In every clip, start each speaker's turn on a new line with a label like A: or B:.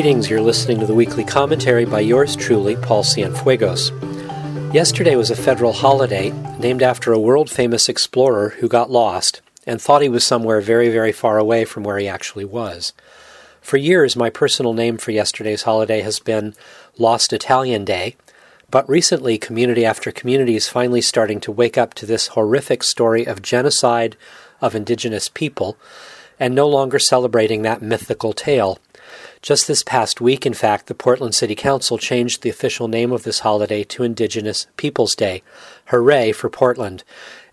A: Greetings, you're listening to the weekly commentary by yours truly, Paul Cienfuegos. Yesterday was a federal holiday named after a world famous explorer who got lost and thought he was somewhere very, very far away from where he actually was. For years, my personal name for yesterday's holiday has been Lost Italian Day, but recently, community after community is finally starting to wake up to this horrific story of genocide of indigenous people and no longer celebrating that mythical tale just this past week, in fact, the Portland City Council changed the official name of this holiday to Indigenous Peoples Day. Hooray for Portland!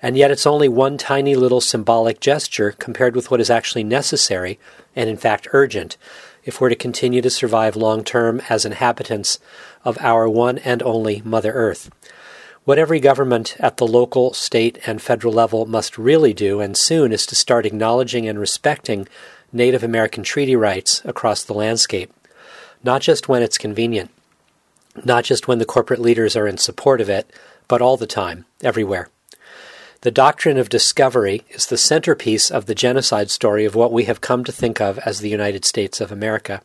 A: And yet it's only one tiny little symbolic gesture compared with what is actually necessary, and in fact urgent, if we're to continue to survive long term as inhabitants of our one and only Mother Earth. What every government at the local, state, and federal level must really do, and soon, is to start acknowledging and respecting Native American treaty rights across the landscape, not just when it's convenient, not just when the corporate leaders are in support of it, but all the time, everywhere. The doctrine of discovery is the centerpiece of the genocide story of what we have come to think of as the United States of America.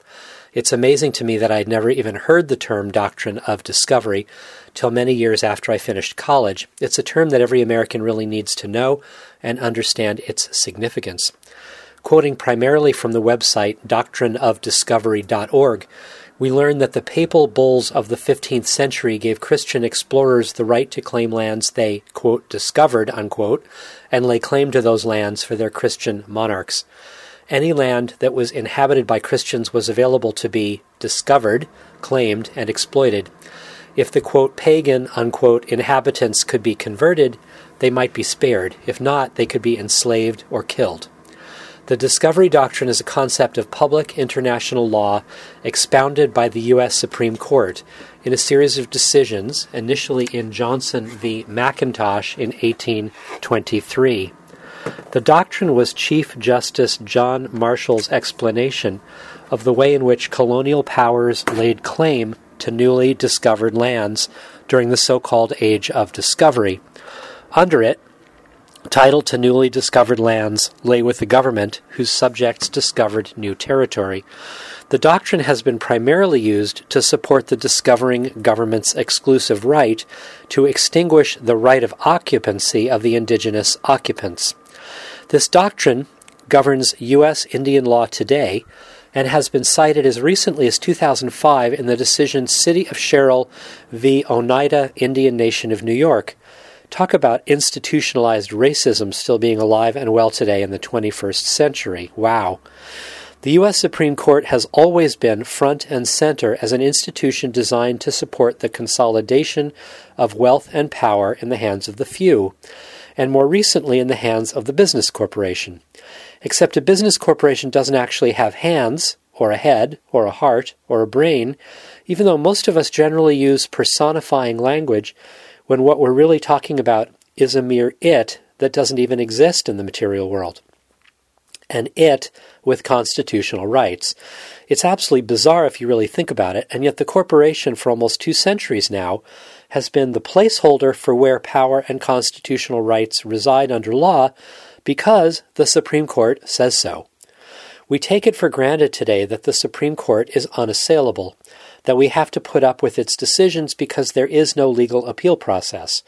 A: It's amazing to me that I'd never even heard the term doctrine of discovery till many years after I finished college. It's a term that every American really needs to know and understand its significance. Quoting primarily from the website doctrineofdiscovery.org, we learn that the papal bulls of the 15th century gave Christian explorers the right to claim lands they, quote, discovered, unquote, and lay claim to those lands for their Christian monarchs. Any land that was inhabited by Christians was available to be discovered, claimed, and exploited. If the, quote, pagan, unquote, inhabitants could be converted, they might be spared. If not, they could be enslaved or killed. The discovery doctrine is a concept of public international law expounded by the U.S. Supreme Court in a series of decisions, initially in Johnson v. McIntosh in 1823. The doctrine was Chief Justice John Marshall's explanation of the way in which colonial powers laid claim to newly discovered lands during the so called Age of Discovery. Under it, Title to newly discovered lands lay with the government whose subjects discovered new territory. The doctrine has been primarily used to support the discovering government's exclusive right to extinguish the right of occupancy of the indigenous occupants. This doctrine governs U.S. Indian law today and has been cited as recently as 2005 in the decision City of Sherrill v. Oneida Indian Nation of New York, Talk about institutionalized racism still being alive and well today in the 21st century. Wow. The U.S. Supreme Court has always been front and center as an institution designed to support the consolidation of wealth and power in the hands of the few, and more recently in the hands of the business corporation. Except a business corporation doesn't actually have hands, or a head, or a heart, or a brain, even though most of us generally use personifying language when what we're really talking about is a mere it that doesn't even exist in the material world. An it with constitutional rights. It's absolutely bizarre if you really think about it, and yet the corporation for almost two centuries now has been the placeholder for where power and constitutional rights reside under law because the Supreme Court says so. We take it for granted today that the Supreme Court is unassailable, that we have to put up with its decisions because there is no legal appeal process,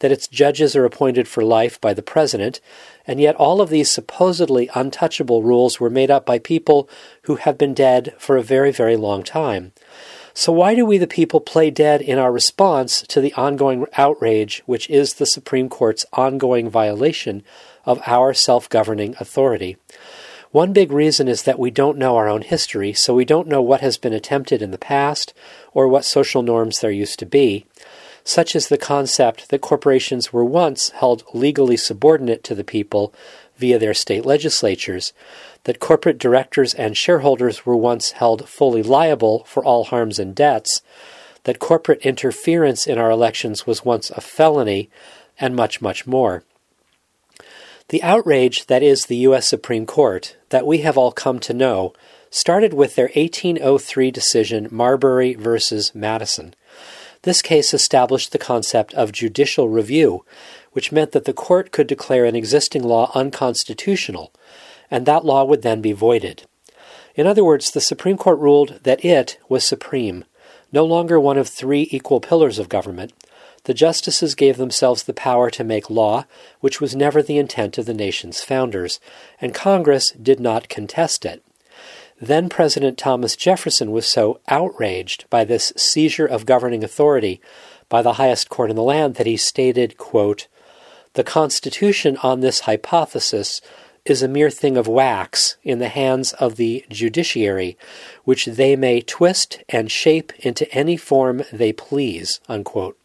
A: that its judges are appointed for life by the president, and yet all of these supposedly untouchable rules were made up by people who have been dead for a very, very long time. So, why do we, the people, play dead in our response to the ongoing outrage, which is the Supreme Court's ongoing violation of our self governing authority? One big reason is that we don't know our own history, so we don't know what has been attempted in the past or what social norms there used to be, such as the concept that corporations were once held legally subordinate to the people via their state legislatures, that corporate directors and shareholders were once held fully liable for all harms and debts, that corporate interference in our elections was once a felony, and much, much more. The outrage that is the U.S. Supreme Court, that we have all come to know, started with their 1803 decision Marbury v. Madison. This case established the concept of judicial review, which meant that the court could declare an existing law unconstitutional, and that law would then be voided. In other words, the Supreme Court ruled that it was supreme, no longer one of three equal pillars of government. The justices gave themselves the power to make law, which was never the intent of the nation's founders, and Congress did not contest it. Then President Thomas Jefferson was so outraged by this seizure of governing authority by the highest court in the land that he stated, quote, The Constitution on this hypothesis is a mere thing of wax in the hands of the judiciary, which they may twist and shape into any form they please. Unquote.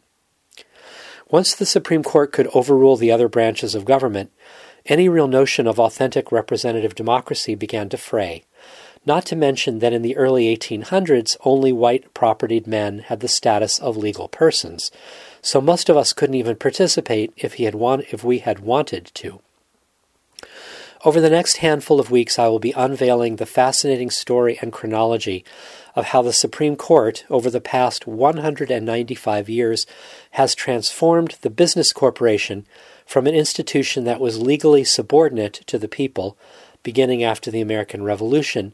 A: Once the Supreme Court could overrule the other branches of government, any real notion of authentic representative democracy began to fray. Not to mention that in the early 1800s, only white propertied men had the status of legal persons, so most of us couldn't even participate if, he had want- if we had wanted to. Over the next handful of weeks, I will be unveiling the fascinating story and chronology of how the Supreme Court, over the past 195 years, has transformed the business corporation from an institution that was legally subordinate to the people, beginning after the American Revolution,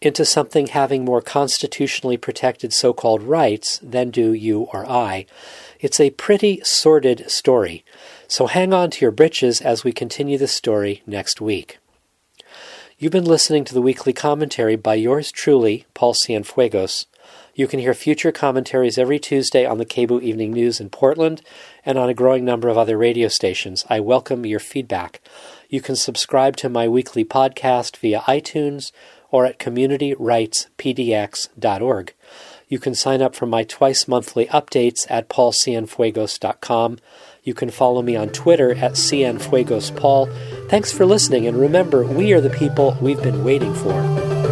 A: into something having more constitutionally protected so called rights than do you or I. It's a pretty sordid story, so hang on to your britches as we continue the story next week. You've been listening to the weekly commentary by yours truly, Paul Cienfuegos. You can hear future commentaries every Tuesday on the KBOO Evening News in Portland and on a growing number of other radio stations. I welcome your feedback. You can subscribe to my weekly podcast via iTunes or at communityrightspdx.org. You can sign up for my twice monthly updates at paulcienfuegos.com. You can follow me on Twitter at cienfuegospaul. Thanks for listening, and remember, we are the people we've been waiting for.